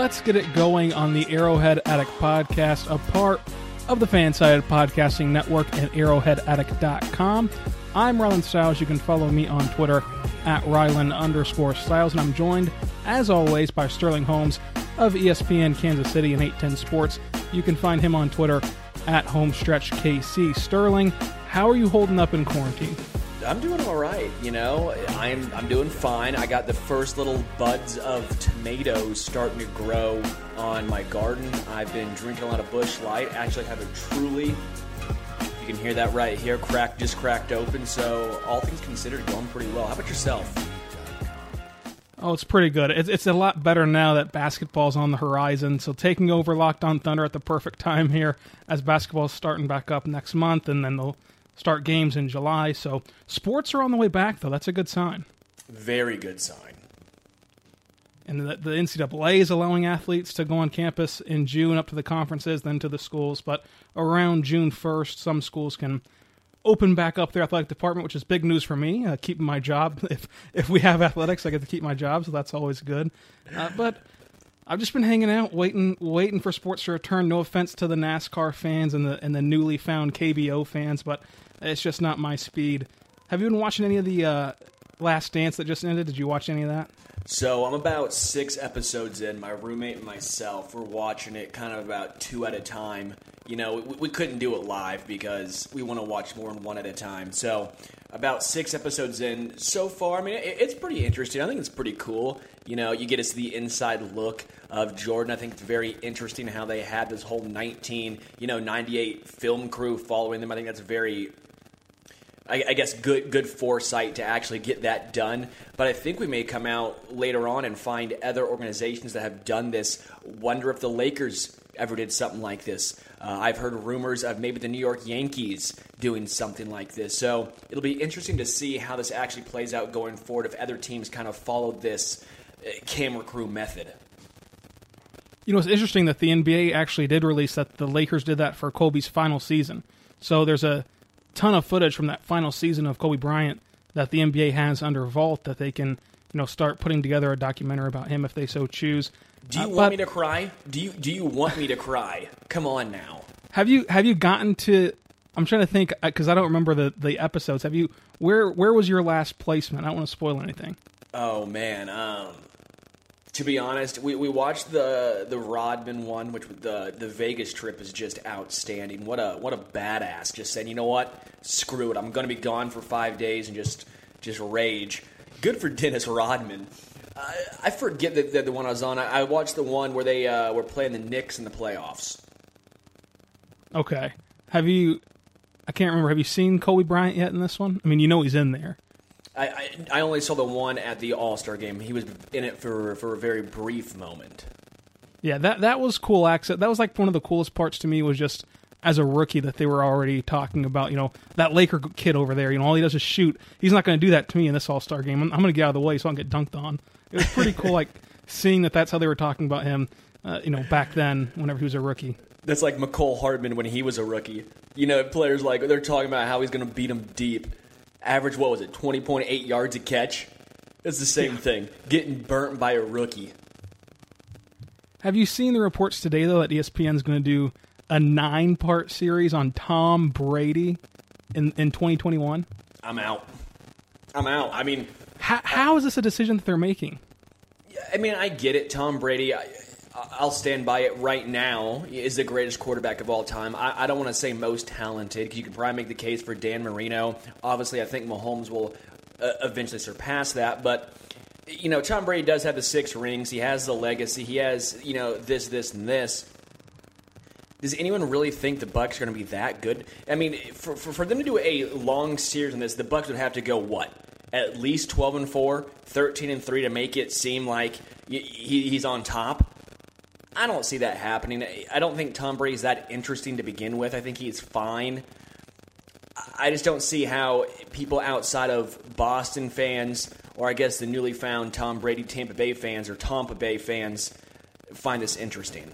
Let's get it going on the Arrowhead Addict podcast, a part of the Fansided Podcasting Network at arrowheadaddict.com. I'm Rylan Stiles. You can follow me on Twitter at Rylan underscore Stiles, and I'm joined, as always, by Sterling Holmes of ESPN Kansas City and 810 Sports. You can find him on Twitter at HomestretchKC. Sterling, how are you holding up in quarantine? I'm doing all right. You know, I'm I'm doing fine. I got the first little buds of tomatoes starting to grow on my garden. I've been drinking a lot of Busch Light. Actually, have a truly. You can hear that right here. Crack just cracked open. So all things considered, going pretty well. How about yourself? Oh, it's pretty good. It's, it's a lot better now that basketball's on the horizon. So taking over Locked On Thunder at the perfect time here as basketball's starting back up next month, and then they'll start games in July. So sports are on the way back, though. That's a good sign. Very good sign. And the, the NCAA is allowing athletes to go on campus in June up to the conferences, then to the schools. But around June 1st, some schools can open back up their athletic department, which is big news for me. Uh, keeping my job. If if we have athletics, I get to keep my job, so that's always good. Uh, but I've just been hanging out, waiting, waiting for sports to return. No offense to the NASCAR fans and the and the newly found KBO fans, but it's just not my speed. Have you been watching any of the uh, Last Dance that just ended? Did you watch any of that? So I'm about six episodes in. My roommate and myself we're watching it kind of about two at a time. You know, we, we couldn't do it live because we want to watch more than one at a time. So about six episodes in so far. I mean, it, it's pretty interesting. I think it's pretty cool. You know, you get see the inside look of Jordan. I think it's very interesting how they had this whole 19, you know, 98 film crew following them. I think that's very I, I guess good good foresight to actually get that done. But I think we may come out later on and find other organizations that have done this. Wonder if the Lakers ever did something like this. Uh, I've heard rumors of maybe the New York Yankees doing something like this. So it'll be interesting to see how this actually plays out going forward. If other teams kind of followed this uh, camera crew method. You know, it's interesting that the NBA actually did release that the Lakers did that for Kobe's final season. So there's a ton of footage from that final season of Kobe Bryant that the NBA has under vault that they can, you know, start putting together a documentary about him if they so choose. Do you Uh, want but me to cry? Do you do you want me to cry? Come on now. have you have you gotten to? I'm trying to think because I don't remember the the episodes. Have you where where was your last placement? I don't want to spoil anything. Oh man, um, to be honest, we, we watched the the Rodman one, which the the Vegas trip is just outstanding. What a what a badass! Just saying, you know what? Screw it. I'm going to be gone for five days and just just rage. Good for Dennis Rodman. I, I forget the, the, the one I was on. I, I watched the one where they uh, were playing the Knicks in the playoffs. Okay. Have you? I can't remember. Have you seen Kobe Bryant yet in this one? I mean, you know he's in there. I, I, I only saw the one at the All Star game. He was in it for for a very brief moment. Yeah, that that was cool access. That was like one of the coolest parts to me was just as a rookie that they were already talking about, you know, that Laker kid over there, you know, all he does is shoot. He's not going to do that to me in this All-Star game. I'm, I'm going to get out of the way so I don't get dunked on. It was pretty cool like seeing that that's how they were talking about him, uh, you know, back then whenever he was a rookie. That's like Mecole Hardman when he was a rookie. You know, players like they're talking about how he's going to beat him deep. Average, what was it, twenty point eight yards a catch? It's the same thing. Getting burnt by a rookie. Have you seen the reports today though that E ESPN's going to do a nine-part series on Tom Brady in in 2021? I'm out. I'm out. I mean, How, how is this a decision that they're making? I mean, I get it. Tom Brady, I, I'll stand by it right now, is the greatest quarterback of all time. I, I don't want to say most talented because you can probably make the case for Dan Marino. Obviously, I think Mahomes will uh, eventually surpass that, but. You know, Tom Brady does have the six rings. He has the legacy. He has, you know, this, this, and this. Does anyone really think the Bucs are going to be that good? I mean, for, for, for them to do a long series on this, the Bucs would have to go what? at least 12 and 4, 13 and 3 to make it seem like he, he's on top. I don't see that happening. I don't think Tom Brady's that interesting to begin with. I think he's fine. I just don't see how people outside of Boston fans, or I guess the newly found Tom Brady Tampa Bay fans or Tampa Bay fans, find this interesting.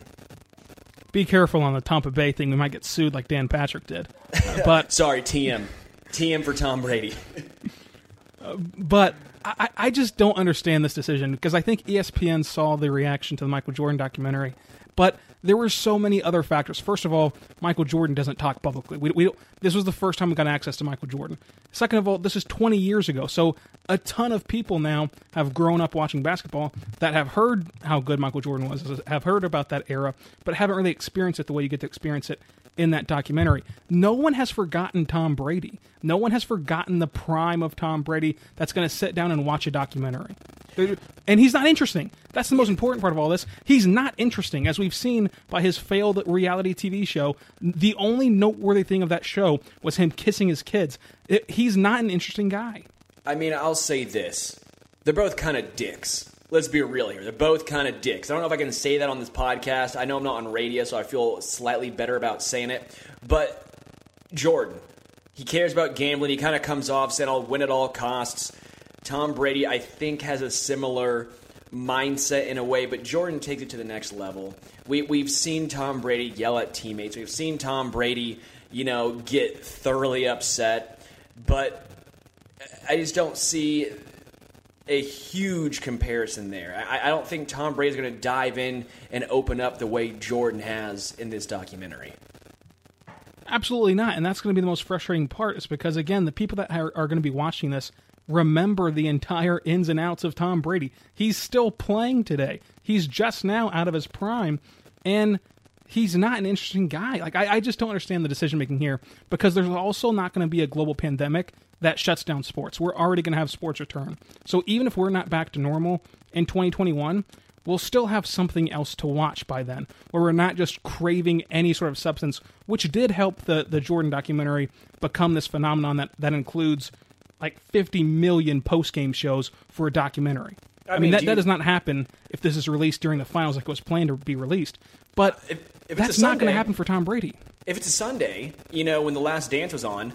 Be careful on the Tampa Bay thing. We might get sued like Dan Patrick did. Uh, but sorry, TM, TM for Tom Brady. uh, but I, I just don't understand this decision because I think ESPN saw the reaction to the Michael Jordan documentary, but there were so many other factors. First of all, Michael Jordan doesn't talk publicly. We, we this was the first time we got access to Michael Jordan. Second of all, this is 20 years ago, so a ton of people now have grown up watching basketball that have heard how good Michael Jordan was, have heard about that era, but haven't really experienced it the way you get to experience it in that documentary. No one has forgotten Tom Brady. No one has forgotten the prime of Tom Brady that's going to sit down and watch a documentary. And he's not interesting. That's the most important part of all this. He's not interesting. As we've seen by his failed reality TV show, the only noteworthy thing of that show was him kissing his kids. It, he's not an interesting guy. I mean, I'll say this. They're both kind of dicks let's be real here. They're both kind of dicks. I don't know if I can say that on this podcast. I know I'm not on radio, so I feel slightly better about saying it. But Jordan, he cares about gambling. He kind of comes off saying, I'll win at all costs. Tom Brady, I think, has a similar mindset in a way, but Jordan takes it to the next level. We, we've seen Tom Brady yell at teammates. We've seen Tom Brady, you know, get thoroughly upset. But I just don't see a huge comparison there. I, I don't think Tom Brady's going to dive in and open up the way Jordan has in this documentary. Absolutely not. And that's going to be the most frustrating part, is because, again, the people that are, are going to be watching this remember the entire ins and outs of Tom Brady. He's still playing today. He's just now out of his prime. And he's not an interesting guy. Like I, I just don't understand the decision making here because there's also not going to be a global pandemic that shuts down sports. We're already going to have sports return. So even if we're not back to normal in 2021, we'll still have something else to watch by then, where we're not just craving any sort of substance, which did help the, the Jordan documentary become this phenomenon that, that includes like 50 million post game shows for a documentary. I, I mean, mean that, you, that does not happen if this is released during the finals like it was planned to be released. But if, if that's Sunday, not going to happen for Tom Brady. If it's a Sunday, you know, when the last dance was on,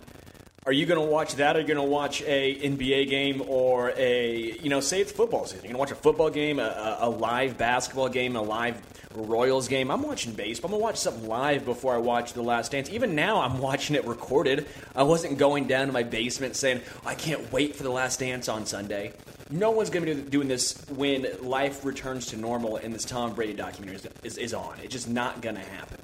are you going to watch that? Or are you going to watch a NBA game or a you know say it's football season? You're going to watch a football game, a, a, live basketball game, a live Royals game. I'm watching baseball. I'm going to watch something live before I watch The Last Dance. Even now, I'm watching it recorded. I wasn't going down to my basement saying I can't wait for The Last Dance on Sunday. No one's going to be doing this when life returns to normal and this Tom Brady documentary is, is, is on. It's just not going to happen.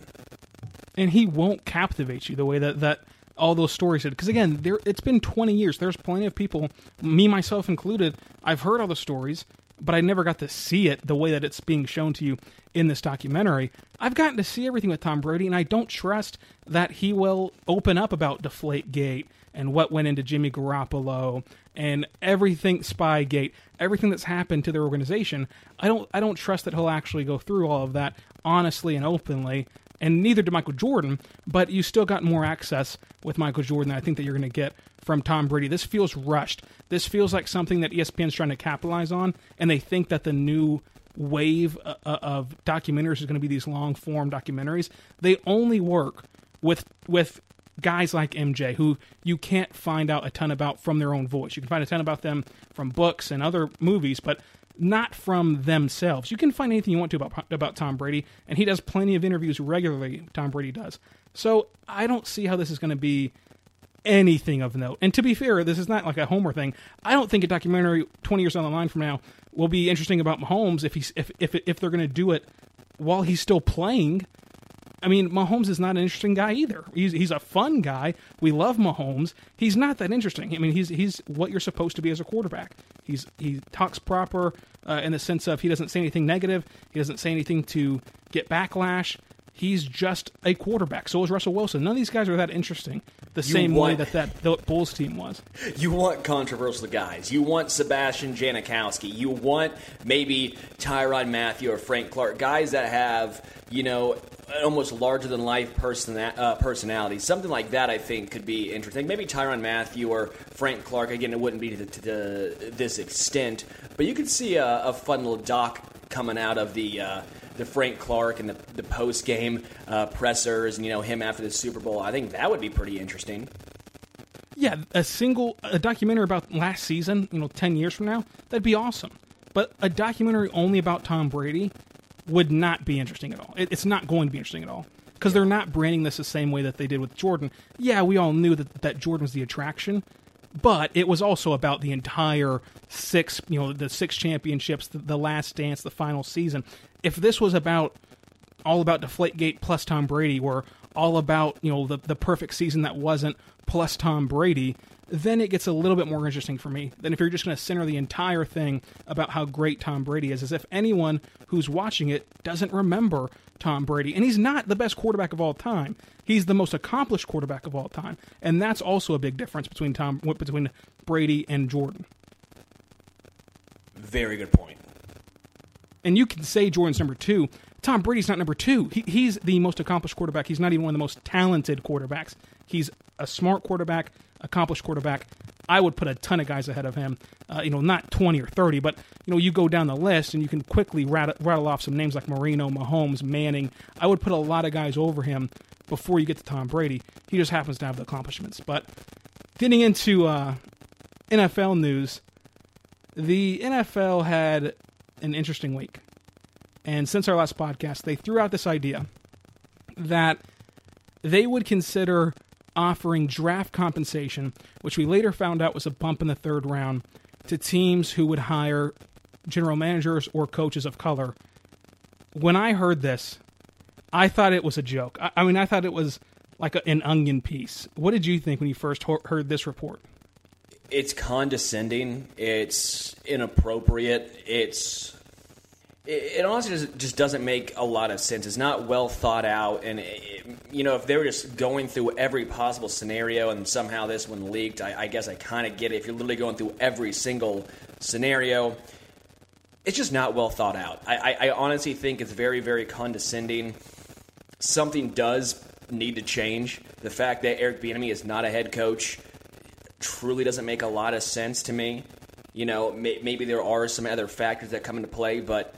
And he won't captivate you the way that that all those stories did. Because again, there it's been 20 years. There's plenty of people, me myself included. I've heard all the stories, but I never got to see it the way that it's being shown to you in this documentary. I've gotten to see everything with Tom Brady, and I don't trust that he will open up about Deflate Gate and what went into Jimmy Garoppolo and everything Spygate, everything that's happened to their organization. I don't I don't trust that he'll actually go through all of that honestly and openly and neither did Michael Jordan, but you still got more access with Michael Jordan I think that you're going to get from Tom Brady. This feels rushed. This feels like something that ESPN's trying to capitalize on, and they think that the new wave uh, uh, of documentaries is going to be these long form documentaries. They only work with with guys like MJ who you can't find out a ton about from their own voice. You can find a ton about them from books and other movies, but not from themselves. You can find anything you want to about about Tom Brady, and he does plenty of interviews regularly. Tom Brady does. So I don't see how this is going to be anything of note. And to be fair, this is not like a Homer thing. I don't think a documentary 20 years down the line from now will be interesting about Mahomes if he's if if if they're going to do it while he's still playing. I mean, Mahomes is not an interesting guy either. He's he's a fun guy. We love Mahomes. He's not that interesting. I mean, he's he's what you're supposed to be as a quarterback. He's he talks proper uh, in the sense of he doesn't say anything negative. He doesn't say anything to get backlash. He's just a quarterback. So is Russell Wilson. None of these guys are that interesting. The same way that that the Bulls team was. You want controversial guys. You want Sebastian Janikowski. You want maybe Tyrann Mathieu or Frank Clark. Guys that have, you know, almost larger than life person, uh, personality. Something like that, I think, could be interesting. Maybe Tyrann Mathieu or Frank Clark. Again, it wouldn't be to, to, to this extent, but you could see a, a fun little doc coming out of the. Uh, the Frank Clark and the, the post game uh, pressers, and you know him after the Super Bowl. I think that would be pretty interesting. Yeah, a single a documentary about last season, you know, 10 years from now, that'd be awesome. But a documentary only about Tom Brady would not be interesting at all. It, it's not going to be interesting at all because they're not branding this the same way that they did with Jordan. Yeah, we all knew that that Jordan was the attraction, but it was also about the entire six, you know, the six championships, the, the last dance, the final season. If this was about all about Deflategate plus Tom Brady, or all about you know the the perfect season that wasn't plus Tom Brady, then it gets a little bit more interesting for me than if you're just going to center the entire thing about how great Tom Brady is, as if anyone who's watching it doesn't remember Tom Brady, and he's not the best quarterback of all time. He's the most accomplished quarterback of all time, and that's also a big difference between Tom between Brady and Jordan. Very good point. And you can say Jordan's number two. Tom Brady's not number two. He, he's the most accomplished quarterback. He's not even one of the most talented quarterbacks. He's a smart quarterback, accomplished quarterback. I would put a ton of guys ahead of him. Uh, you know, not 20 or 30, but, you know, you go down the list and you can quickly rattle, rattle off some names like Marino, Mahomes, Manning. I would put a lot of guys over him before you get to Tom Brady. He just happens to have the accomplishments. But getting into uh, NFL news, the NFL had an interesting week. And since our last podcast, they threw out this idea that they would consider offering draft compensation, which we later found out was a bump in the third round, to teams who would hire general managers or coaches of color. When I heard this, I thought it was a joke. I, I mean, I thought it was like a, an onion piece. What did you think when you first ho- heard this report? It's condescending. It's inappropriate. It's it, honestly just, just doesn't make a lot of sense. It's not well thought out, and it, you know, if they were just going through every possible scenario and somehow this one leaked, I, I guess I kind of get it. If you're literally going through every single scenario, it's just not well thought out. I, I, I honestly think it's very, very condescending. Something does need to change. The fact that Eric Bieniemy is not a head coach truly doesn't make a lot of sense to me. You know, may, maybe there are some other factors that come into play, but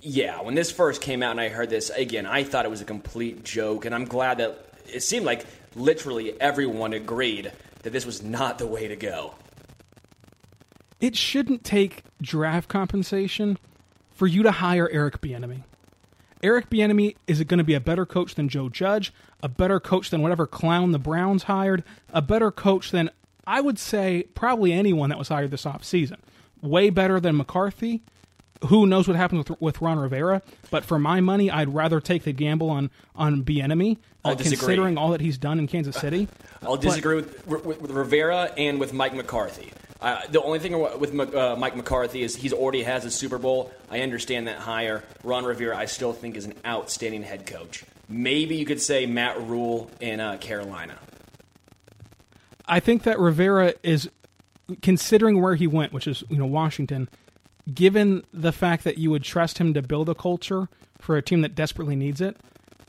yeah, when this first came out and I heard this, again, I thought it was a complete joke, and I'm glad that it seemed like literally everyone agreed that this was not the way to go. It shouldn't take draft compensation for you to hire Eric Bieniemy. Eric Bieniemy is it going to be a better coach than Joe Judge, a better coach than whatever clown the Browns hired, a better coach than I would say probably anyone that was hired this offseason. Way better than McCarthy. Who knows what happens with, with Ron Rivera? But for my money, I'd rather take the gamble on on Bieniemy, uh, considering all that he's done in Kansas City. I'll disagree with, with, with Rivera and with Mike McCarthy. Uh, the only thing with uh, Mike McCarthy is he's already has a Super Bowl. I understand that hire. Ron Rivera, I still think is an outstanding head coach. Maybe you could say Matt Rhule in uh, Carolina. I think that Rivera is considering where he went, which is you know Washington. Given the fact that you would trust him to build a culture for a team that desperately needs it,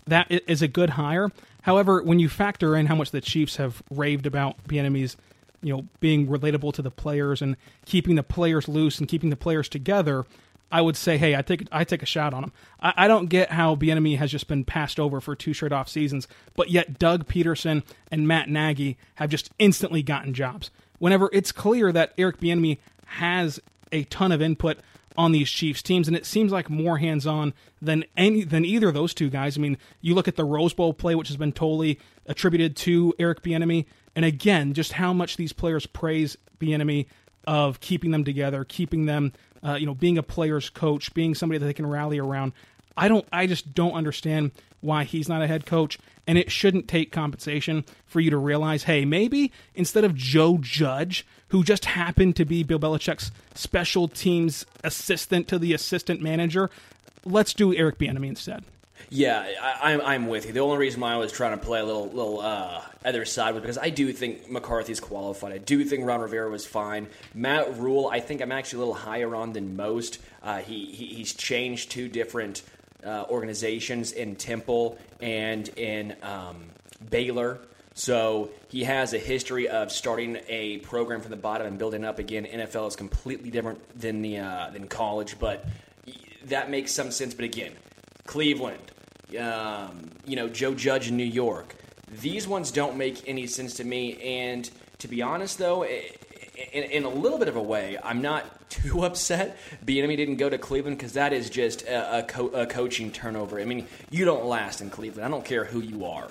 that is a good hire. However, when you factor in how much the Chiefs have raved about Bieniemy's, you know, being relatable to the players and keeping the players loose and keeping the players together, I would say, hey, I take I take a shot on him. I, I don't get how Bieniemy has just been passed over for two straight off seasons, but yet Doug Pederson and Matt Nagy have just instantly gotten jobs. Whenever it's clear that Eric Bieniemy has a ton of input on these Chiefs teams, and it seems like more hands on than any than either of those two guys. I mean, you look at the Rose Bowl play, which has been totally attributed to Eric Bieniemy, and again, just how much these players praise Bieniemy of keeping them together, keeping them, uh, you know, being a player's coach, being somebody that they can rally around. I don't, I just don't understand why he's not a head coach, and it shouldn't take compensation for you to realize, hey, maybe instead of Joe Judge, who just happened to be Bill Belichick's special teams assistant to the assistant manager, let's do Eric Bieniemy instead. Yeah, I, I'm I'm with you. The only reason why I was trying to play a little little uh, other side was because I do think McCarthy's qualified. I do think Ron Rivera was fine. Matt Rhule, I think I'm actually a little higher on than most. Uh, he, he he's changed two different uh, organizations in Temple and in um, Baylor. So he has a history of starting a program from the bottom and building up again. NFL is completely different than the uh, than college, but that makes some sense. But again, Cleveland, um, you know, Joe Judge in New York. These ones don't make any sense to me. And to be honest, though, in, in a little bit of a way, I'm not too upset Bieniemy didn't go to Cleveland because that is just a, a, co- a coaching turnover. I mean, you don't last in Cleveland. I don't care who you are.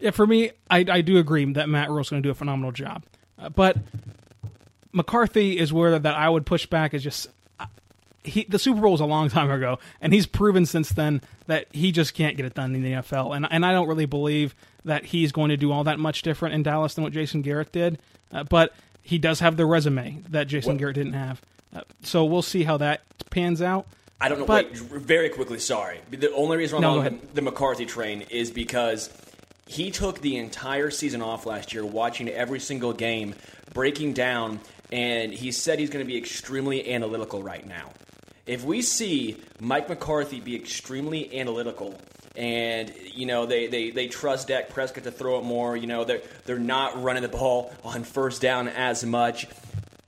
Yeah, for me, I, I do agree that Matt Rhule's going to do a phenomenal job. Uh, but McCarthy is where that I would push back is just he the Super Bowl was a long time ago, and he's proven since then that he just can't get it done in the NFL. And and I don't really believe that he's going to do all that much different in Dallas than what Jason Garrett did. Uh, but he does have the resume that Jason What- Garrett didn't have. Uh, so we'll see how that pans out. I don't know. But- wait, very quickly. Sorry. The only reason I'm No, on the, the McCarthy train is because he took the entire season off last year, watching every single game, breaking down, and he said he's going to be extremely analytical right now. If we see Mike McCarthy be extremely analytical, and you know they, they, they trust Dak Prescott to throw it more, you know they're they're not running the ball on first down as much.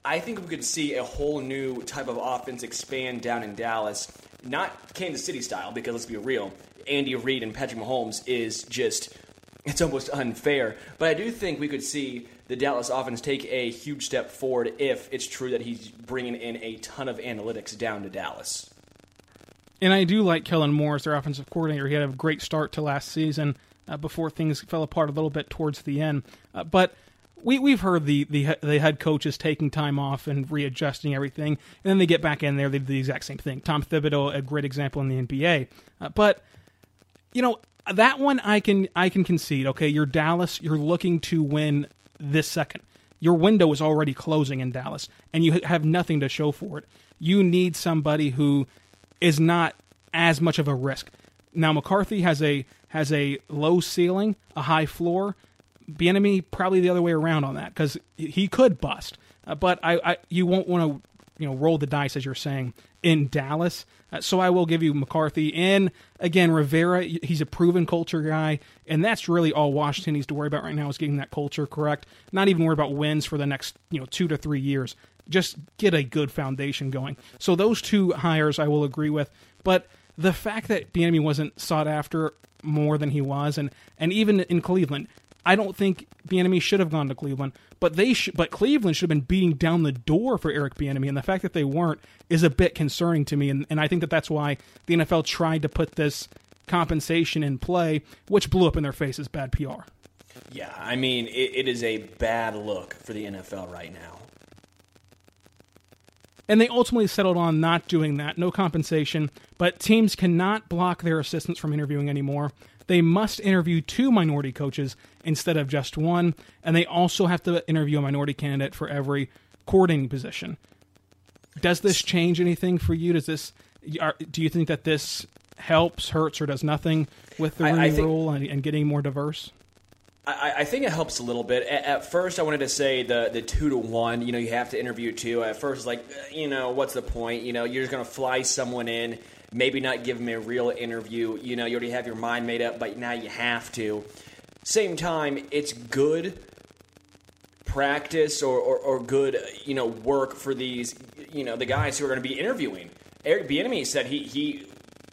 I think we could see a whole new type of offense expand down in Dallas. Not Kansas City style, because let's be real, Andy Reid and Patrick Mahomes is just, it's almost unfair. But I do think we could see the Dallas offense take a huge step forward if it's true that he's bringing in a ton of analytics down to Dallas. And I do like Kellen Moore as their offensive coordinator. He had a great start to last season uh, before things fell apart a little bit towards the end. Uh, but we we've heard the, the the head coaches taking time off and readjusting everything, and then they get back in there. They do the exact same thing. Tom Thibodeau, a great example in the NBA. Uh, but you know that one I can I can concede. Okay, you're Dallas. You're looking to win this second. Your window is already closing in Dallas, and you have nothing to show for it. You need somebody who is not as much of a risk. Now McCarthy has a has a low ceiling, a high floor. Bieniemy probably the other way around on that because he could bust. Uh, but I, I you won't want to you know roll the dice as you're saying in Dallas. Uh, so I will give you McCarthy and again Rivera. He's a proven culture guy, and that's really all Washington needs to worry about right now is getting that culture correct. Not even worry about wins for the next you know two to three years. Just get a good foundation going. So those two hires I will agree with, but the fact that Bieniemy wasn't sought after more than he was, and and even in Cleveland, I don't think Bieniemy should have gone to Cleveland, but they should, but Cleveland should have been beating down the door for Eric Bieniemy, and the fact that they weren't is a bit concerning to me, and, and I think that that's why the NFL tried to put this compensation in play, which blew up in their faces. Bad PR. Yeah, I mean, it, it is a bad look for the NFL right now. And they ultimately settled on not doing that, no compensation, but teams cannot block their assistants from interviewing anymore. They must interview two minority coaches instead of just one, and they also have to interview a minority candidate for every coordinating position. Does this change anything for you? Does this are, do you think that this helps, hurts, or does nothing with the I- I Rooney think- rule and, and getting more diverse? I, I think it helps a little bit. At, at first, I wanted to say the the two to one. You know, you have to interview two. At first, like, uh, you know, what's the point? You know, you're just going to fly someone in, maybe not give them a real interview. You know, you already have your mind made up, but now you have to. Same time, it's good practice or, or, or good, you know, work for these, you know, the guys who are going to be interviewing. Eric Bieniemy said he he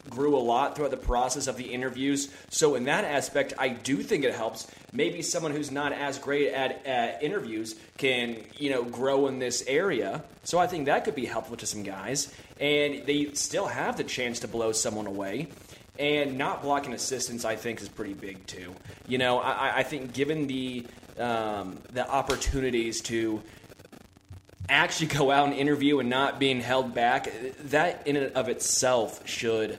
grew a lot throughout the process of the interviews. So in that aspect, I do think it helps. Maybe someone who's not as great at, at interviews can, you know, grow in this area. So I think that could be helpful to some guys, and they still have the chance to blow someone away. And not blocking assistants, I think, is pretty big too. You know, I, I think given the um, the opportunities to actually go out and interview and not being held back, that in and of itself should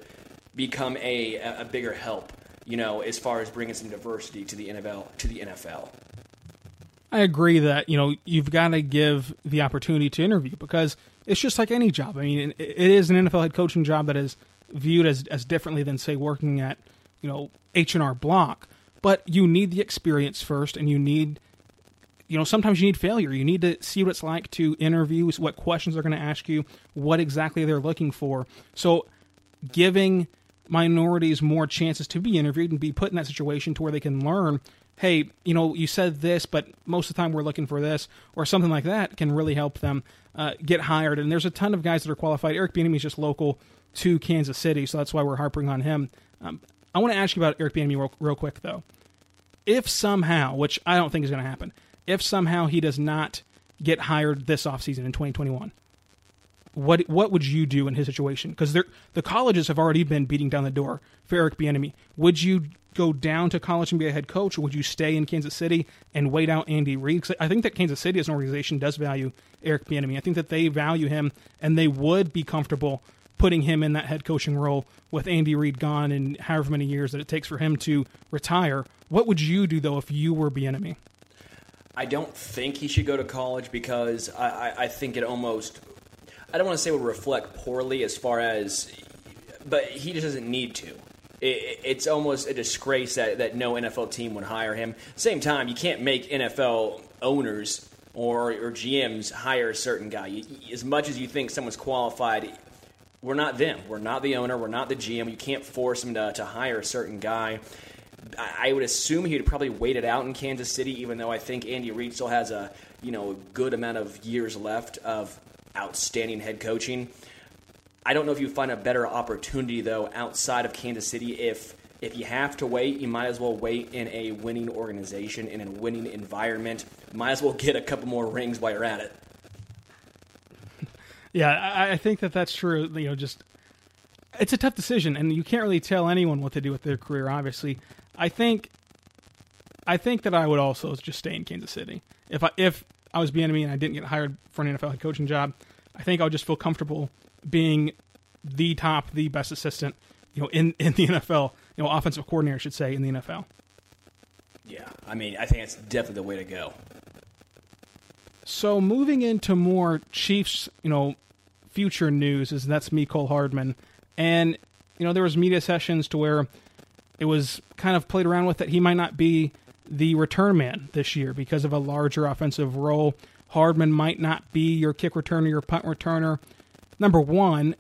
become a, a bigger help, you know, as far as bringing some diversity to the NFL. To the NFL. I agree that you know you've got to give the opportunity to interview because it's just like any job. I mean, it is an NFL head coaching job that is viewed as as differently than say working at you know H and R Block. But you need the experience first, and you need you know sometimes you need failure. You need to see what it's like to interview, what questions they're going to ask you, what exactly they're looking for. So giving minorities more chances to be interviewed and be put in that situation to where they can learn hey you know you said this but most of the time we're looking for this or something like that can really help them uh, get hired and there's a ton of guys that are qualified eric Bieniemy is just local to kansas city so that's why we're harping on him um, i want to ask you about eric Bieniemy real, real quick though if somehow which i don't think is going to happen if somehow he does not get hired this offseason in 2021 what what would you do in his situation? Because the colleges have already been beating down the door for Eric Bieniemy. Would you go down to college and be a head coach, or would you stay in Kansas City and wait out Andy Reid? Because I think that Kansas City as an organization does value Eric Bieniemy. I think that they value him, and they would be comfortable putting him in that head coaching role with Andy Reid gone and however many years that it takes for him to retire. What would you do though if you were Bieniemy? I don't think he should go to college because I, I, I think it almost I don't want to say would reflect poorly as far as, but he just doesn't need to. It, it's almost a disgrace that, that no NFL team would hire him. Same time, you can't make NFL owners or, or GMs hire a certain guy. You, as much as you think someone's qualified, we're not them. We're not the owner. We're not the GM. You can't force them to, to hire a certain guy. I would assume he'd probably wait it out in Kansas City, even though I think Andy Reid still has a you know a good amount of years left of outstanding head coaching. I don't know if you find a better opportunity though outside of Kansas City. If if you have to wait, you might as well wait in a winning organization in a winning environment. Might as well get a couple more rings while you're at it. Yeah, I, I think that that's true. You know, just it's a tough decision, and you can't really tell anyone what to do with their career. Obviously, I think I think that I would also just stay in Kansas City if I if I was Bieniemy and I didn't get hired for an NFL head coaching job, I think I would just feel comfortable being the top, the best assistant, you know, in, in the NFL, you know, offensive coordinator, I should say, in the NFL. Yeah, I mean, I think it's definitely the way to go. So moving into more Chiefs, you know, future news is that's Mecole Hardman, and you know there was media sessions to where it was kind of played around with that he might not be the return man this year because of a larger offensive role. Hardman might not be your kick returner, your punt returner. Number one,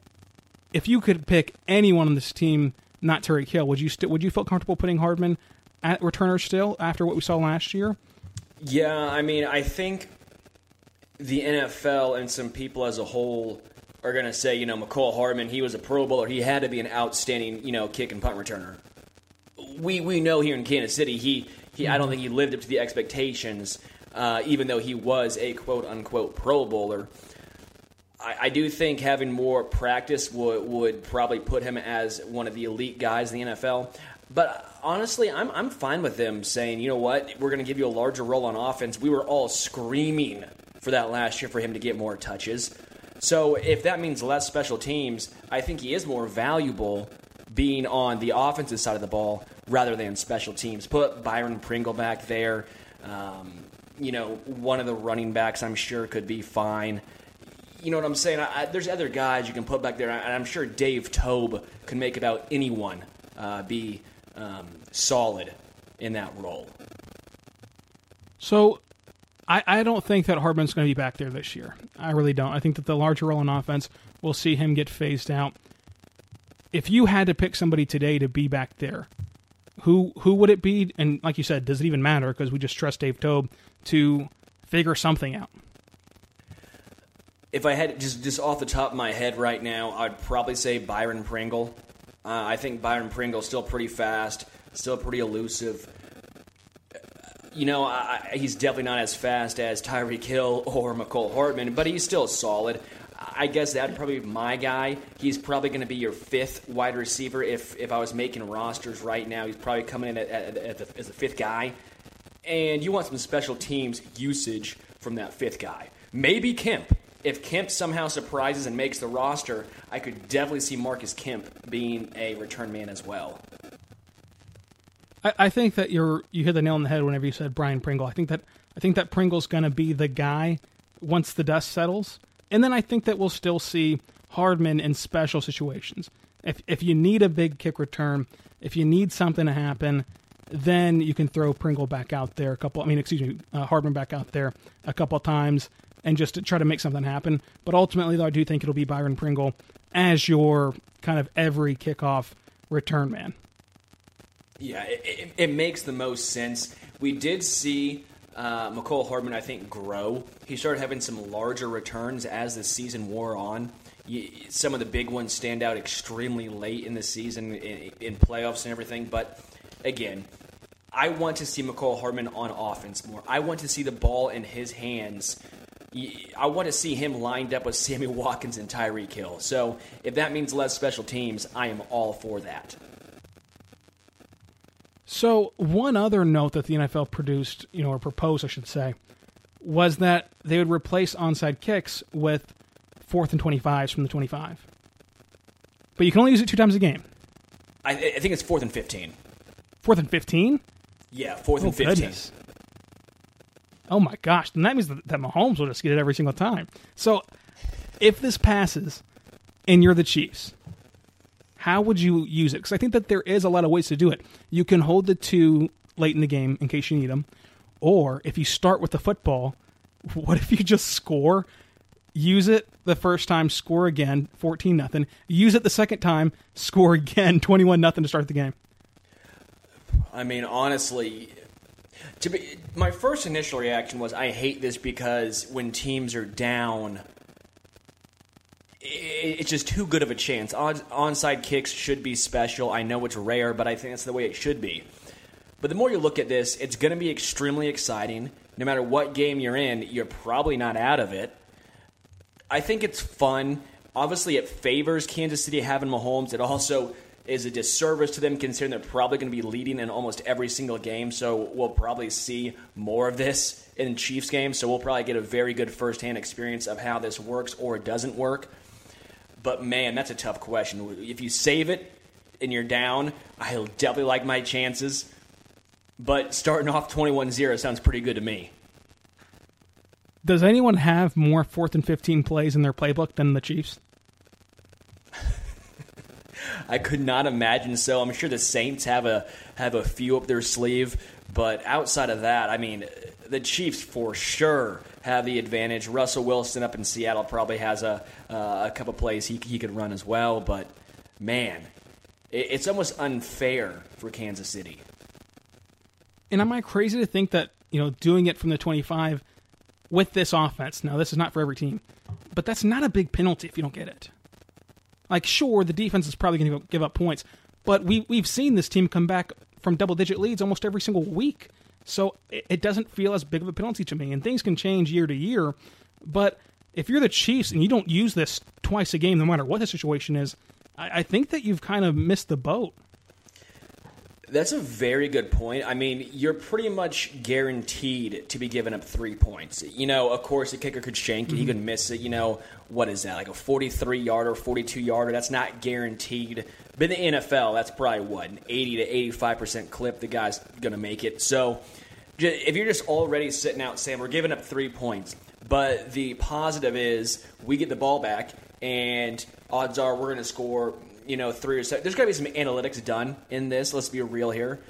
if you could pick anyone on this team, not Tyreek Hill, would you st- would you feel comfortable putting Hardman at returner still after what we saw last year? Yeah, I mean, I think the NFL and some people as a whole are going to say, you know, Mecole Hardman, he was a Pro Bowler, he had to be an outstanding, you know, kick and punt returner. We we know here in Kansas City, he he, I don't think he lived up to the expectations, uh, even though he was a quote unquote Pro Bowler. I, I do think having more practice would, would probably put him as one of the elite guys in the NFL. But honestly, I'm, I'm fine with them saying, you know what, we're going to give you a larger role on offense. We were all screaming for that last year for him to get more touches. So if that means less special teams, I think he is more valuable being on the offensive side of the ball rather than special teams. Put Byron Pringle back there. Um, you know, one of the running backs I'm sure could be fine. You know what I'm saying? I, I, there's other guys you can put back there, and I'm sure Dave Toub can make about anyone uh, be um, solid in that role. So, I, I don't think that Hardman's going to be back there this year. I really don't. I think that the larger role in offense will see him get phased out. If you had to pick somebody today to be back there, who who would it be? And like you said, does it even matter? Because we just trust Dave Toub to figure something out. If I had just just off the top of my head right now, I'd probably say Byron Pringle. Uh, I think Byron Pringle's still pretty fast, still pretty elusive. You know, I, he's definitely not as fast as Tyreek Hill or Mecole Hardman, but he's still solid. I guess that'd probably be my guy. He's probably going to be your fifth wide receiver if if I was making rosters right now. He's probably coming in at, at, at the, as a fifth guy, and you want some special teams usage from that fifth guy. Maybe Kemp. If Kemp somehow surprises and makes the roster, I could definitely see Marcus Kemp being a return man as well. I, I think that you're you hit the nail on the head whenever you said Byron Pringle. I think that I think that Pringle's going to be the guy once the dust settles. And then I think that we'll still see Hardman in special situations. If if you need a big kick return, if you need something to happen, then you can throw Pringle back out there a couple. I mean, excuse me, uh, Hardman back out there a couple times and just to try to make something happen. But ultimately, though, I do think it'll be Byron Pringle as your kind of every kickoff return man. Yeah, it, it, it makes the most sense. We did see uh, Mecole Hardman, I think, grow. He started having some larger returns as the season wore on. some of the big ones stand out extremely late in the season in, in playoffs and everything. But again, I want to see Mecole Hardman on offense more. I want to see the ball in his hands. I want to see him lined up with Sammy Watkins and Tyreek Hill. So if that means less special teams, I am all for that. So one other note that the NFL produced, you know, or proposed, I should say, was that they would replace onside kicks with fourth and 25s from the 25. But you can only use it two times a game. I, I think it's fourth and 15. Fourth and 15? Yeah, fourth oh, and 15. Goodness. Oh my gosh, then that means that, that Mahomes will just get it every single time. So if this passes and you're the Chiefs, how would you use it? Because I think that there is a lot of ways to do it. You can hold the two late in the game in case you need them, or if you start with the football, what if you just score? Use it the first time, score again, fourteen nothing. Use it the second time, score again, twenty one nothing to start the game. I mean, honestly, to be my first initial reaction was I hate this because when teams are down, it's just too good of a chance. On, onside kicks should be special. I know it's rare, but I think that's the way it should be. But the more you look at this, it's going to be extremely exciting. No matter what game you're in, you're probably not out of it. I think it's fun. Obviously, it favors Kansas City having Mahomes. It also is a disservice to them considering they're probably going to be leading in almost every single game. So we'll probably see more of this in Chiefs games. So we'll probably get a very good firsthand experience of how this works or doesn't work. But man, that's a tough question. If you save it and you're down, I'll definitely like my chances. But starting off 21 0 sounds pretty good to me. Does anyone have more fourth and 15 plays in their playbook than the Chiefs? I could not imagine so. I'm sure the Saints have a have a few up their sleeve, but outside of that, I mean, the Chiefs for sure have the advantage. Russell Wilson up in Seattle probably has a uh, a couple plays he he could run as well, but man, it, it's almost unfair for Kansas City. And am I crazy to think that you know doing it from the 25 with this offense? Now, this is not for every team, but that's not a big penalty if you don't get it. Like, sure, the defense is probably going to give up points, but we we've seen this team come back from double digit leads almost every single week. So it, it doesn't feel as big of a penalty to me. And things can change year to year, but if you're the Chiefs and you don't use this twice a game, no matter what the situation is, I, I think that you've kind of missed the boat. That's a very good point. I mean, you're pretty much guaranteed to be given up three points. You know, of course, the kicker could shank it, mm-hmm. he could miss it. You know, what is that, like a 43 yarder, 42 yarder? That's not guaranteed. But in the NFL, that's probably what, an 80 to 85% clip the guy's going to make it. So if you're just already sitting out saying, we're giving up three points, but the positive is we get the ball back, and odds are we're going to score you know, three or seven. There's got to be some analytics done in this. Let's be real here.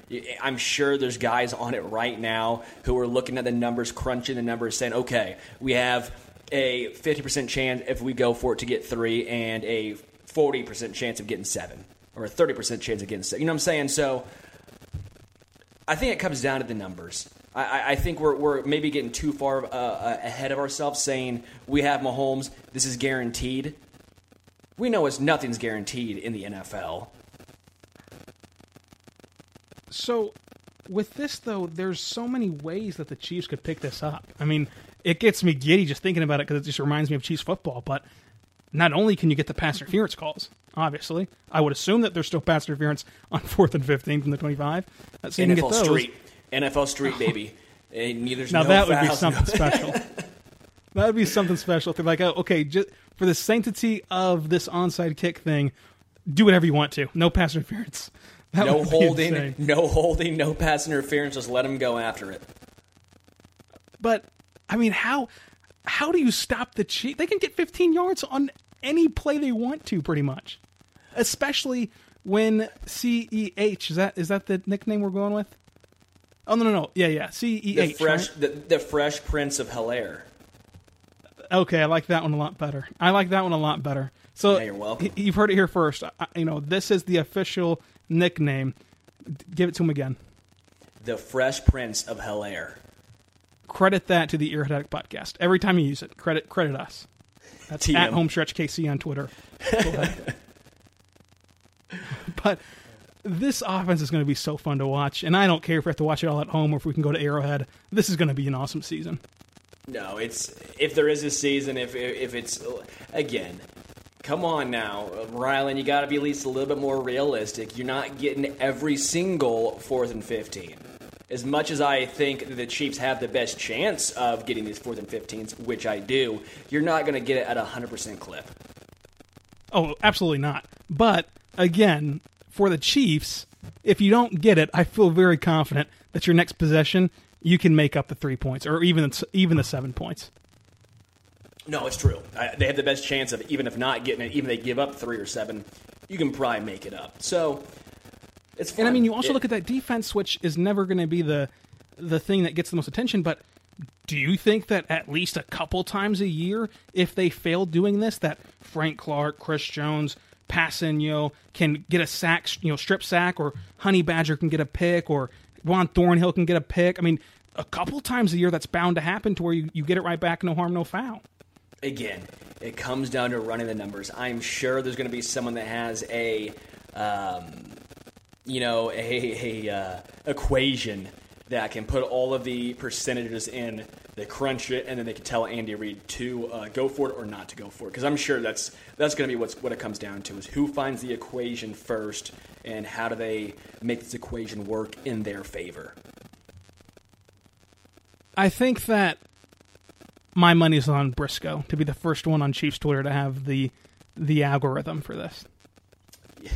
I'm sure there's guys on it right now who are looking at the numbers, crunching the numbers, saying, okay, we have a 50% chance if we go for it to get three and a 40% chance of getting seven or a 30% chance of getting seven. You know what I'm saying? So I think it comes down to the numbers. I, I think we're, we're maybe getting too far uh, ahead of ourselves saying we have Mahomes, this is guaranteed we know it's nothing's guaranteed in the NFL. So, with this though, there's so many ways that the Chiefs could pick this up. I mean, it gets me giddy just thinking about it because it just reminds me of Chiefs football. But not only can you get the pass interference calls, obviously, I would assume that there's still pass interference on fourth and fifteen from the twenty-five. See NFL Street, NFL Street, baby. Neither now no that would be something special. that would be something special. They're like, oh, okay, just for the sanctity of this onside kick thing, do whatever you want to. No pass interference. That no holding, no holding, no pass interference. Just let them go after it. But I mean, how how do you stop the cheat? They can get 15 yards on any play they want to, pretty much. especially when CEH is that is that the nickname we're going with? Oh no no no yeah yeah CEH The fresh, right? the, the Fresh Prince of Helaire. Okay, I like that one a lot better. I like that one a lot better. So Yeah, you're welcome. You've heard it here first. I, you know this is the official nickname. Give it to him again. The Fresh Prince of Helaire. Credit that to the Addict podcast. Every time you use it, credit credit us. That's TM. at KC on Twitter. But this offense is going to be so fun to watch, and I don't care if we have to watch it all at home or if we can go to Arrowhead. This is going to be an awesome season. No, it's if there is a season, if if it's again, come on now, Rylan, you got to be at least a little bit more realistic. You're not getting every single fourth and fifteen. As much as I think the Chiefs have the best chance of getting these fourth and fifteens, which I do, you're not going to get it at a hundred percent clip. Oh, absolutely not. But again, for the Chiefs, if you don't get it, I feel very confident that your next possession you can make up the three points or even even the seven points. No, it's true. I, they have the best chance of even if not getting it, even if they give up three or seven, you can probably make it up. So it's fun. And I mean, you also It- look at that defense, which is never going to be the the thing that gets the most attention. But do you think that at least a couple times a year, if they fail doing this, that Frank Clark, Chris Jones, Kpassagnon can get a sack, you know, strip sack, or Honey Badger can get a pick, or Juan Thornhill can get a pick? I mean, a couple times a year, that's bound to happen to where you, you get it right back, no harm, no foul. again, it comes down to running the numbers. I'm sure there's going to be someone that has a, um, you know, a, a uh, equation that can put all of the percentages in. They crunch it, and then they can tell Andy Reid to uh, go for it or not to go for it. Because I'm sure that's that's going to be what's, what it comes down to: is who finds the equation first, and how do they make this equation work in their favor. I think that my money's on Briscoe to be the first one on Chiefs Twitter to have the the algorithm for this.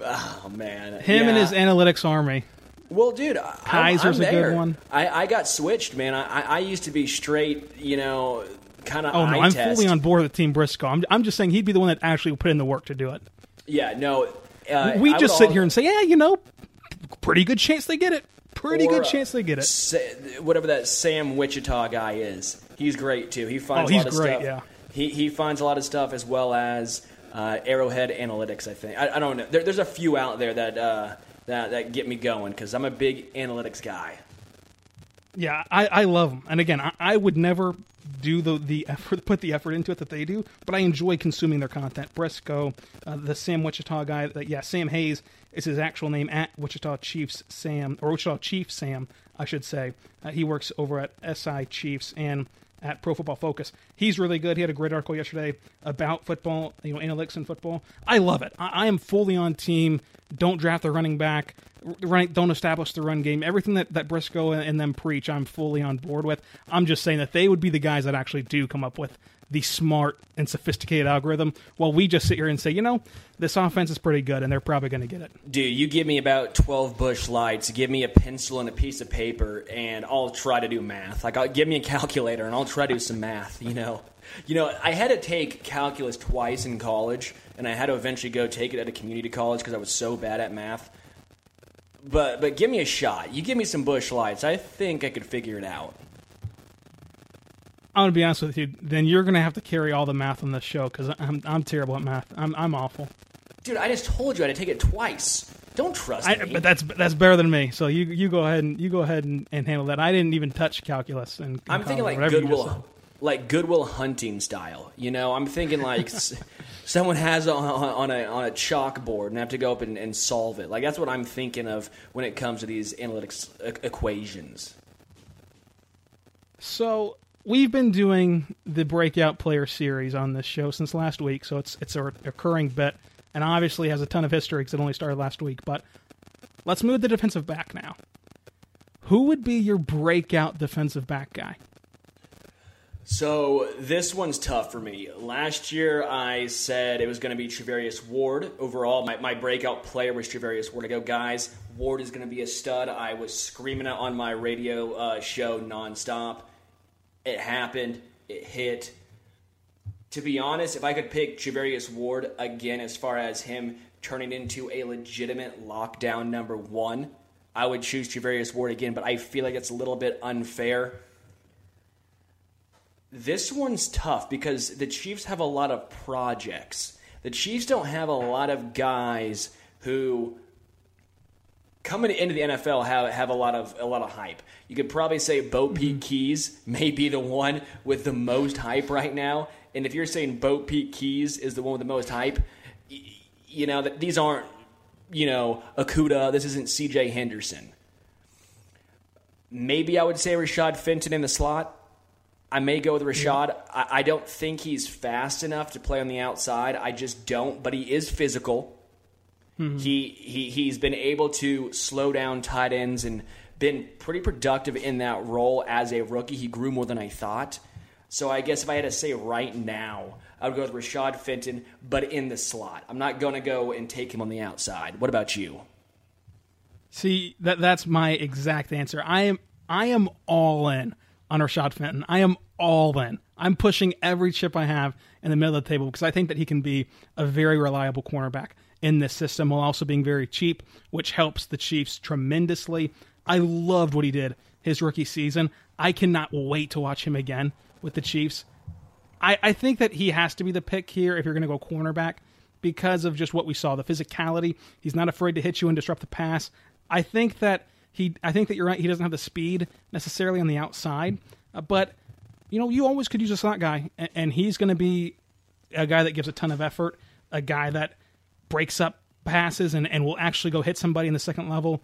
Oh man, Him and his analytics army. Well, dude, I, Kaiser's I'm a good one. I, I got switched, man. I, I- used to be straight, you know, kind of. Oh no, I'm fully on board with Team Briscoe. I'm, I'm just saying he'd be the one that actually put in the work to do it. Yeah, no. Uh, we I just sit al- here and say, yeah, you know, pretty good chance they get it. Pretty or, good uh, chance they get it. Sa- whatever that Sam Wichita guy is, he's great too. He finds Oh, he's a lot of great, stuff. yeah. He he finds a lot of stuff as well as uh, Arrowhead Analytics. I think I, I don't know. There, there's a few out there that uh, that that get me going because I'm a big analytics guy. Yeah, I, I love them. And again, I, I would never do the the effort, put the effort into it that they do, but I enjoy consuming their content. Briscoe, uh, the Sam Wichita guy, that yeah, Sam Hayes is his actual name at Wichita Chiefs Sam or Wichita Chief Sam, I should say. Uh, he works over at SI Chiefs and at Pro Football Focus. He's really good. He had a great article yesterday about football, you know, analytics in football. I love it. I, I am fully on team. Don't draft the running back. r- Run, don't establish the run game. Everything that, that Briscoe and, and them preach, I'm fully on board with. I'm just saying that they would be the guys that actually do come up with the smart and sophisticated algorithm, while we just sit here and say, you know, this offense is pretty good, and they're probably going to get it. Dude, you give me about 12 Busch Lights, give me a pencil and a piece of paper, and I'll try to do math. Like, I'll, give me a calculator, and I'll try to do some math, you know? You know, I had to take calculus twice in college, and I had to eventually go take it at a community college because I was so bad at math. But, but give me a shot. You give me some Busch Lights, I think I could figure it out. I'm going to be honest with you. Then you're going to have to carry all the math on this show because I'm I'm terrible at math. I'm I'm awful. Dude, I just told you I had to take it twice. Don't trust I, me. but that's that's better than me. So you you go ahead and you go ahead and, and handle that. I didn't even touch calculus. And I'm thinking like Goodwill, like Goodwill Hunting style. You know, I'm thinking like s- someone has on, on a on a chalkboard and have to go up and, and solve it. Like that's what I'm thinking of when it comes to these analytics e- equations. So we've been doing the breakout player series on this show since last week. So it's it's a recurring bit, and obviously has a ton of history because it only started last week. But let's move the defensive back now. Who would be your breakout defensive back guy? So this one's tough for me. Last year I said it was going to be Charvarius Ward. Overall, my, my breakout player was Charvarius Ward. I go, guys, Ward is going to be a stud. I was screaming it on my radio uh, show nonstop. It happened. It hit. to be honest, if I could pick Charvarius Ward again, as far as him turning into a legitimate lockdown number one, I would choose Charvarius Ward again. But I feel like it's a little bit unfair. This one's tough because the Chiefs have a lot of projects. The Chiefs don't have a lot of guys who coming into the NFL have, have a lot of a lot of hype. You could probably say BoPete mm-hmm. Keyes may be the one with the most hype right now. And if you're saying BoPete Keyes is the one with the most hype, you know that these aren't you know Okudah. This isn't C.J. Henderson. Maybe I would say Rashad Fenton in the slot. I may go with Rashad. I, I don't think he's fast enough to play on the outside. I just don't. But he is physical. Mm-hmm. He he he's been able to slow down tight ends and been pretty productive in that role as a rookie. He grew more than I thought. So I guess if I had to say right now, I would go with Rashad Fenton, but in the slot. I'm not going to go and take him on the outside. What about you? See, that that's my exact answer. I am I am all in on Rashad Fenton. I am all in. I'm pushing every chip I have in the middle of the table because I think that he can be a very reliable cornerback in this system while also being very cheap, which helps the Chiefs tremendously. I loved what he did his rookie season. I cannot wait to watch him again with the Chiefs. I, I think that he has to be the pick here if you're going to go cornerback because of just what we saw the physicality. He's not afraid to hit you and disrupt the pass. I think that he I think that you're right. He doesn't have the speed necessarily on the outside, uh, but you know you always could use a slot guy, and, and he's going to be a guy that gives a ton of effort, a guy that breaks up passes and, and will actually go hit somebody in the second level.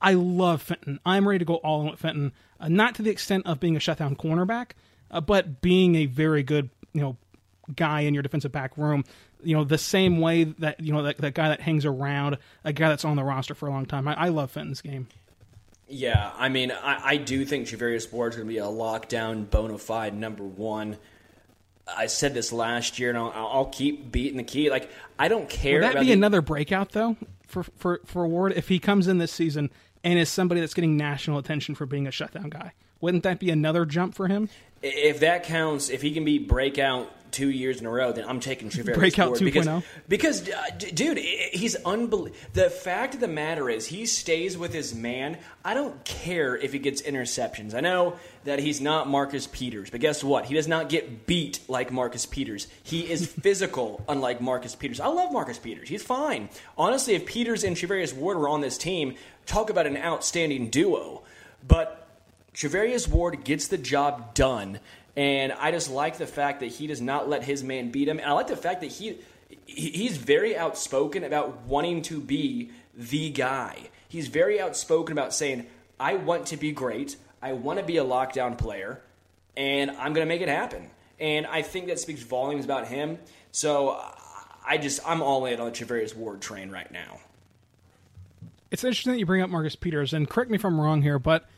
I love Fenton. I'm ready to go all in with Fenton, uh, not to the extent of being a shutdown cornerback, uh, but being a very good you know guy in your defensive back room. You know the same way that you know that, that guy that hangs around, a guy that's on the roster for a long time. I, I love Fenton's game. Yeah, I mean, I, I do think Charvarius Ward is going to be a lockdown, bona fide number one. I said this last year, and I'll, I'll keep beating the key. Like I don't care. Would that be the, another breakout though for for for Ward if he comes in this season and is somebody that's getting national attention for being a shutdown guy? Wouldn't that be another jump for him? If that counts, if he can be breakout two years in a row, then I'm taking Charvarius Breakout Ward 2.0. because, because uh, d- dude, he's unbelievable. The fact of the matter is, he stays with his man. I don't care if he gets interceptions. I know that he's not Marcus Peters, but guess what? He does not get beat like Marcus Peters. He is physical, unlike Marcus Peters. I love Marcus Peters. He's fine. Honestly, if Peters and Charvarius Ward were on this team, talk about an outstanding duo. But Charvarius Ward gets the job done and I just like the fact that he does not let his man beat him. And I like the fact that he he's very outspoken about wanting to be the guy. He's very outspoken about saying, I want to be great. I want to be a lockdown player, and I'm going to make it happen. And I think that speaks volumes about him. So I just, I'm all in on the Charvarius Ward train right now. It's interesting that you bring up Marcus Peters, and correct me if I'm wrong here, but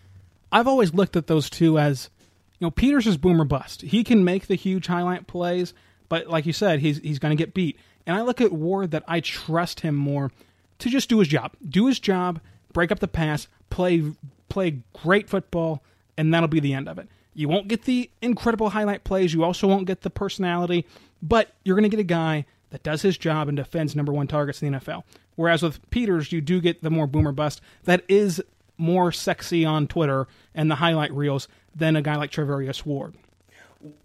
I've always looked at those two as you know, Peters is boomer bust. He can make the huge highlight plays, but like you said, he's he's going to get beat. And I look at Ward that I trust him more to just do his job, do his job, break up the pass, play play great football, and that'll be the end of it. You won't get the incredible highlight plays. You also won't get the personality, but you're going to get a guy that does his job and defends number one targets in the NFL. Whereas with Peters, you do get the more boomer bust that is more sexy on Twitter and the highlight reels than a guy like Charvarius Ward.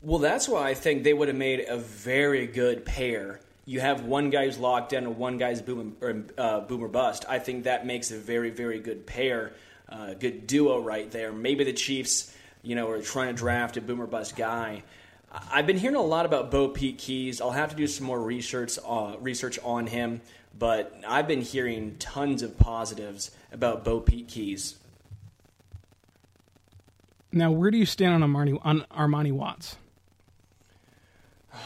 Well, that's why I think they would have made a very good pair. You have one guy's locked in and one guy's boom or, uh, boomer bust. I think that makes a very, very good pair, uh, good duo right there. Maybe the Chiefs, you know, are trying to draft a boomer bust guy. I've been hearing a lot about BoPete Keyes. I'll have to do some more research uh, research on him, but I've been hearing tons of positives about BoPete Keyes. Now, where do you stand on Armani, on Armani Watts?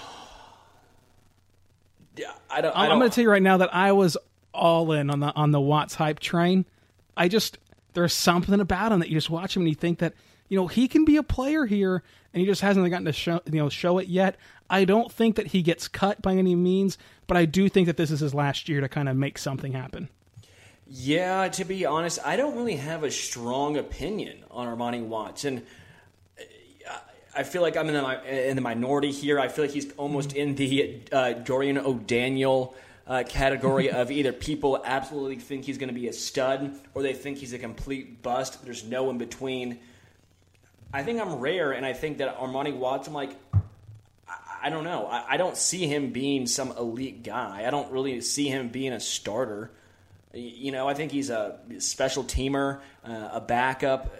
Yeah, I don't. I am going to tell you right now that I was all in on the on the Watts hype train. I just there's something about him that you just watch him and you think that you know he can be a player here, and he just hasn't gotten to show you know show it yet. I don't think that he gets cut by any means, but I do think that this is his last year to kind of make something happen. Yeah, to be honest, I don't really have a strong opinion on Armani Watts, and uh, I feel like I'm in the, in the minority here. I feel like he's almost in the uh, Dorian O'Daniel uh, category of either people absolutely think he's going to be a stud or they think he's a complete bust. There's no in between. I think I'm rare, and I think that Armani Watts, I'm like, I, I don't know. I, I, don't see him being some elite guy. I don't really see him being a starter. You know, I think he's a special teamer, uh, a backup,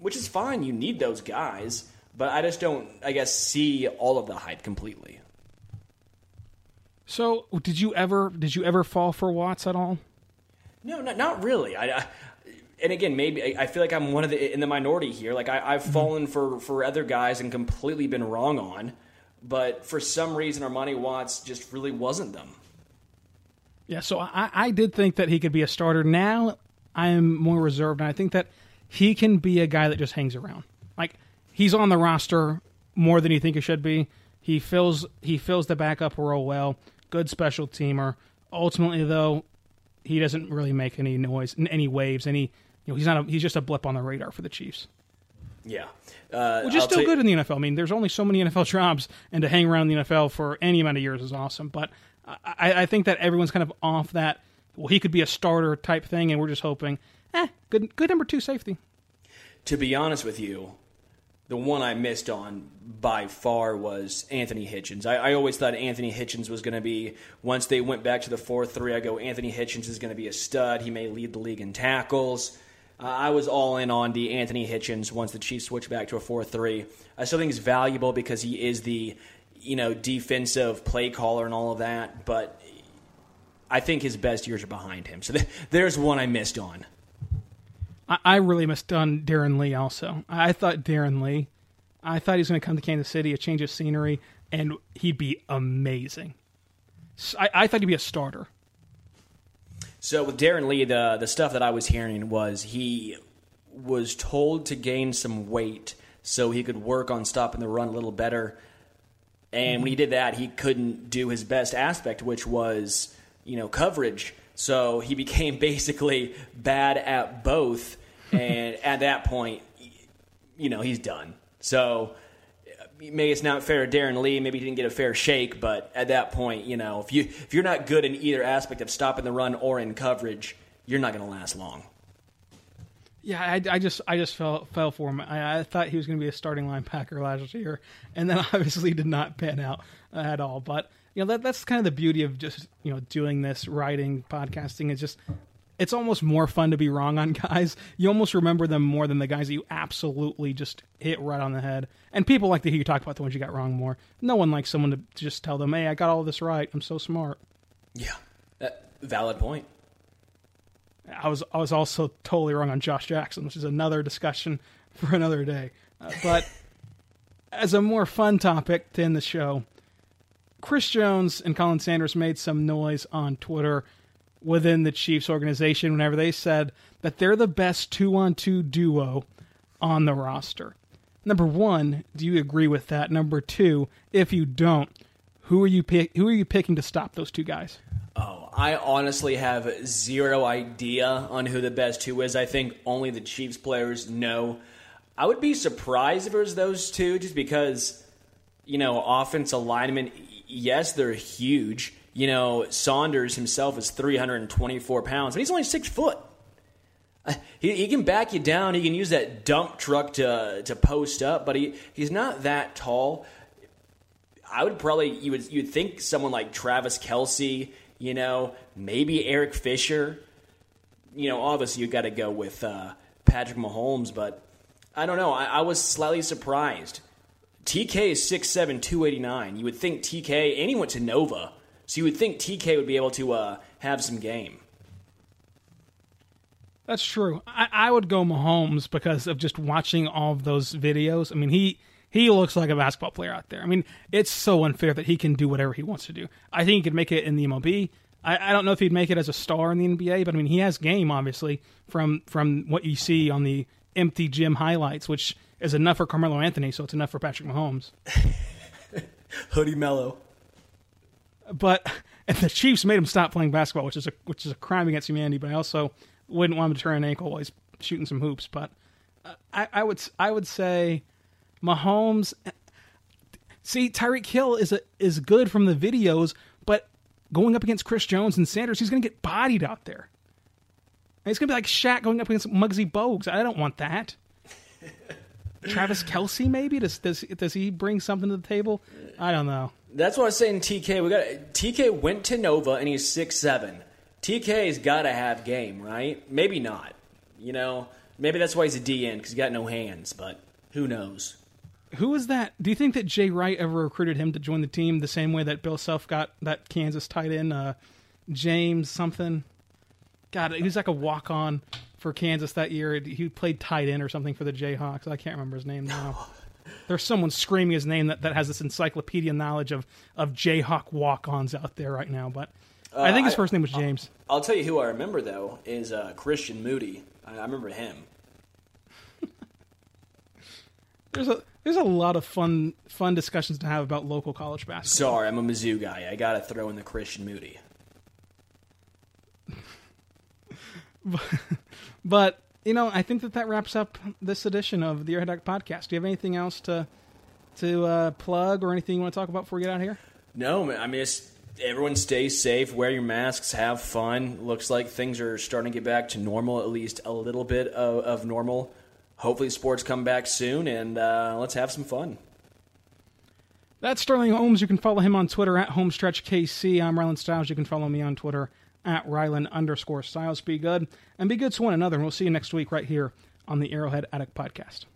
which is fine. You need those guys, but I just don't, I guess, see all of the hype completely. So, did you ever did you ever fall for Watts at all? No, not, not really. I, I, and again, maybe I feel like I'm one of the in the minority here. Like I, have mm-hmm. fallen for for other guys and completely been wrong on, but for some reason, Armani Watts just really wasn't them. Yeah, so I, I did think that he could be a starter. Now I am more reserved, and I think that he can be a guy that just hangs around. Like he's on the roster more than you think he should be. He fills he fills the backup role well good special teamer. Ultimately, though, he doesn't really make any noise, any waves, any. You know, he's not. A, he's just a blip on the radar for the Chiefs. Yeah, uh, which is I'll still good in the NFL. I mean, there's only so many NFL jobs, and to hang around the NFL for any amount of years is awesome. But I, I think that everyone's kind of off that. Well, he could be a starter type thing, and we're just hoping, eh, good, good number two safety. To be honest with you, the one I missed on by far was Anthony Hitchens. I, I always thought Anthony Hitchens was going to be, once they went back to the 4 3, I go, Anthony Hitchens is going to be a stud. He may lead the league in tackles. Uh, I was all in on the Anthony Hitchens once the Chiefs switched back to a 4 3. I still think he's valuable because he is the you know defensive play caller and all of that, but I think his best years are behind him. So th- there's one I missed on. I, really missed on Darron Lee also. I thought Darron Lee, I thought he was going to come to Kansas City, a change of scenery, and he'd be amazing. I, I thought he'd be a starter. So with Darron Lee, the the stuff that I was hearing was he was told to gain some weight so he could work on stopping the run a little better. And when he did that, he couldn't do his best aspect, which was you know coverage. So he became basically bad at both, and at that point, you know, he's done. So maybe it's not fair to Darron Lee. Maybe he didn't get a fair shake, but at that point, you know, if you if you're not good in either aspect of stopping the run or in coverage, you're not going to last long. Yeah, I, I, just I just fell fell for him. I, I thought he was going to be a starting linebacker last year, and then obviously did not pan out at all. But you know that that's kind of the beauty of just you know doing this writing podcasting. Is just it's almost more fun to be wrong on guys. You almost remember them more than the guys that you absolutely just hit right on the head. And people like to hear you talk about the ones you got wrong more. No one likes someone to just tell them hey i got all this right. I'm so smart. Yeah. Uh, valid point i was i was also totally wrong on josh jackson which is another discussion for another day uh, but as a more fun topic to end the show Chris Jones and Khalen Saunders made some noise on Twitter within the Chiefs organization whenever they said that they're the best two on two duo on the roster. Number one, do you agree with that? Number two, if you don't, who are you pick, who are you picking to stop those two guys? Oh, I honestly have zero idea on who the best two is. I think only the Chiefs players know. I would be surprised if it was those two, just because you know offensive linemen yes, they're huge. You know, Saunders himself is 324 pounds, but he's only six foot. Uh, he, he can back you down. He can use that dump truck to to post up, but he, he's not that tall. I would probably you would you'd think someone like Travis Kelce, you know, maybe Eric Fisher. You know, obviously you got to go with uh, Patrick Mahomes, but I don't know. I, I was slightly surprised TK is 6'7", 289. You would think TK, and he went to Nova, so you would think TK would be able to uh, have some game. That's true. I, I, would go Mahomes because of just watching all of those videos. I mean, he he looks like a basketball player out there. I mean, it's so unfair that he can do whatever he wants to do. I think he could make it in the MLB. I, I don't know if he'd make it as a star in the NBA, but I mean, he has game obviously from from what you see on the empty gym highlights, which is enough for Carmelo Anthony, so it's enough for Patrick Mahomes. Hoodie Melo. But and the Chiefs made him stop playing basketball, which is a which is a crime against humanity. But I also wouldn't want him to turn an ankle while he's shooting some hoops. But uh, I, I would I would say Mahomes. See, Tyreek Hill is a, is good from the videos, but going up against Chris Jones and Saunders, he's going to get bodied out there. And it's going to be like Shaq going up against Muggsy Bogues. I don't want that. Travis Kelce, maybe does does does he bring something to the table? I don't know. That's what I was saying. TK, we got TK went to Nova and he's six seven. TK's got to have game, right? Maybe not. You know, maybe that's why he's a DN because he got no hands. But who knows? Who is that? Do you think that Jay Wright ever recruited him to join the team the same way that Bill Self got that Kansas tight end, uh, James something? God, he was like a walk on for Kansas that year. He played tight end or something for the Jayhawks. I can't remember his name now. There's someone screaming his name that, that has this encyclopedia knowledge of, of Jayhawk walk ons out there right now. But I think his I- first name was James. I'll tell you who I remember though is uh, Christian Moody. I, I remember him. There's a there's a lot of fun fun discussions to have about local college basketball. Sorry, I'm a Mizzou guy. I got to throw in the Christian Moody. But you know, I think that that wraps up this edition of the Arrowhead podcast. Do you have anything else to to uh, plug or anything you want to talk about before we get out of here? No. I mean, it's, everyone stay safe, wear your masks, have fun. Looks like things are starting to get back to normal, at least a little bit of, of normal. Hopefully, sports come back soon, and uh, let's have some fun. That's Sterling Holmes. You can follow him on Twitter at HomestretchKC. I'm Rylan Stiles. You can follow me on Twitter at Rylan underscore Stiles. Be good and be good to one another. And we'll see you next week right here on the Arrowhead Addict Podcast.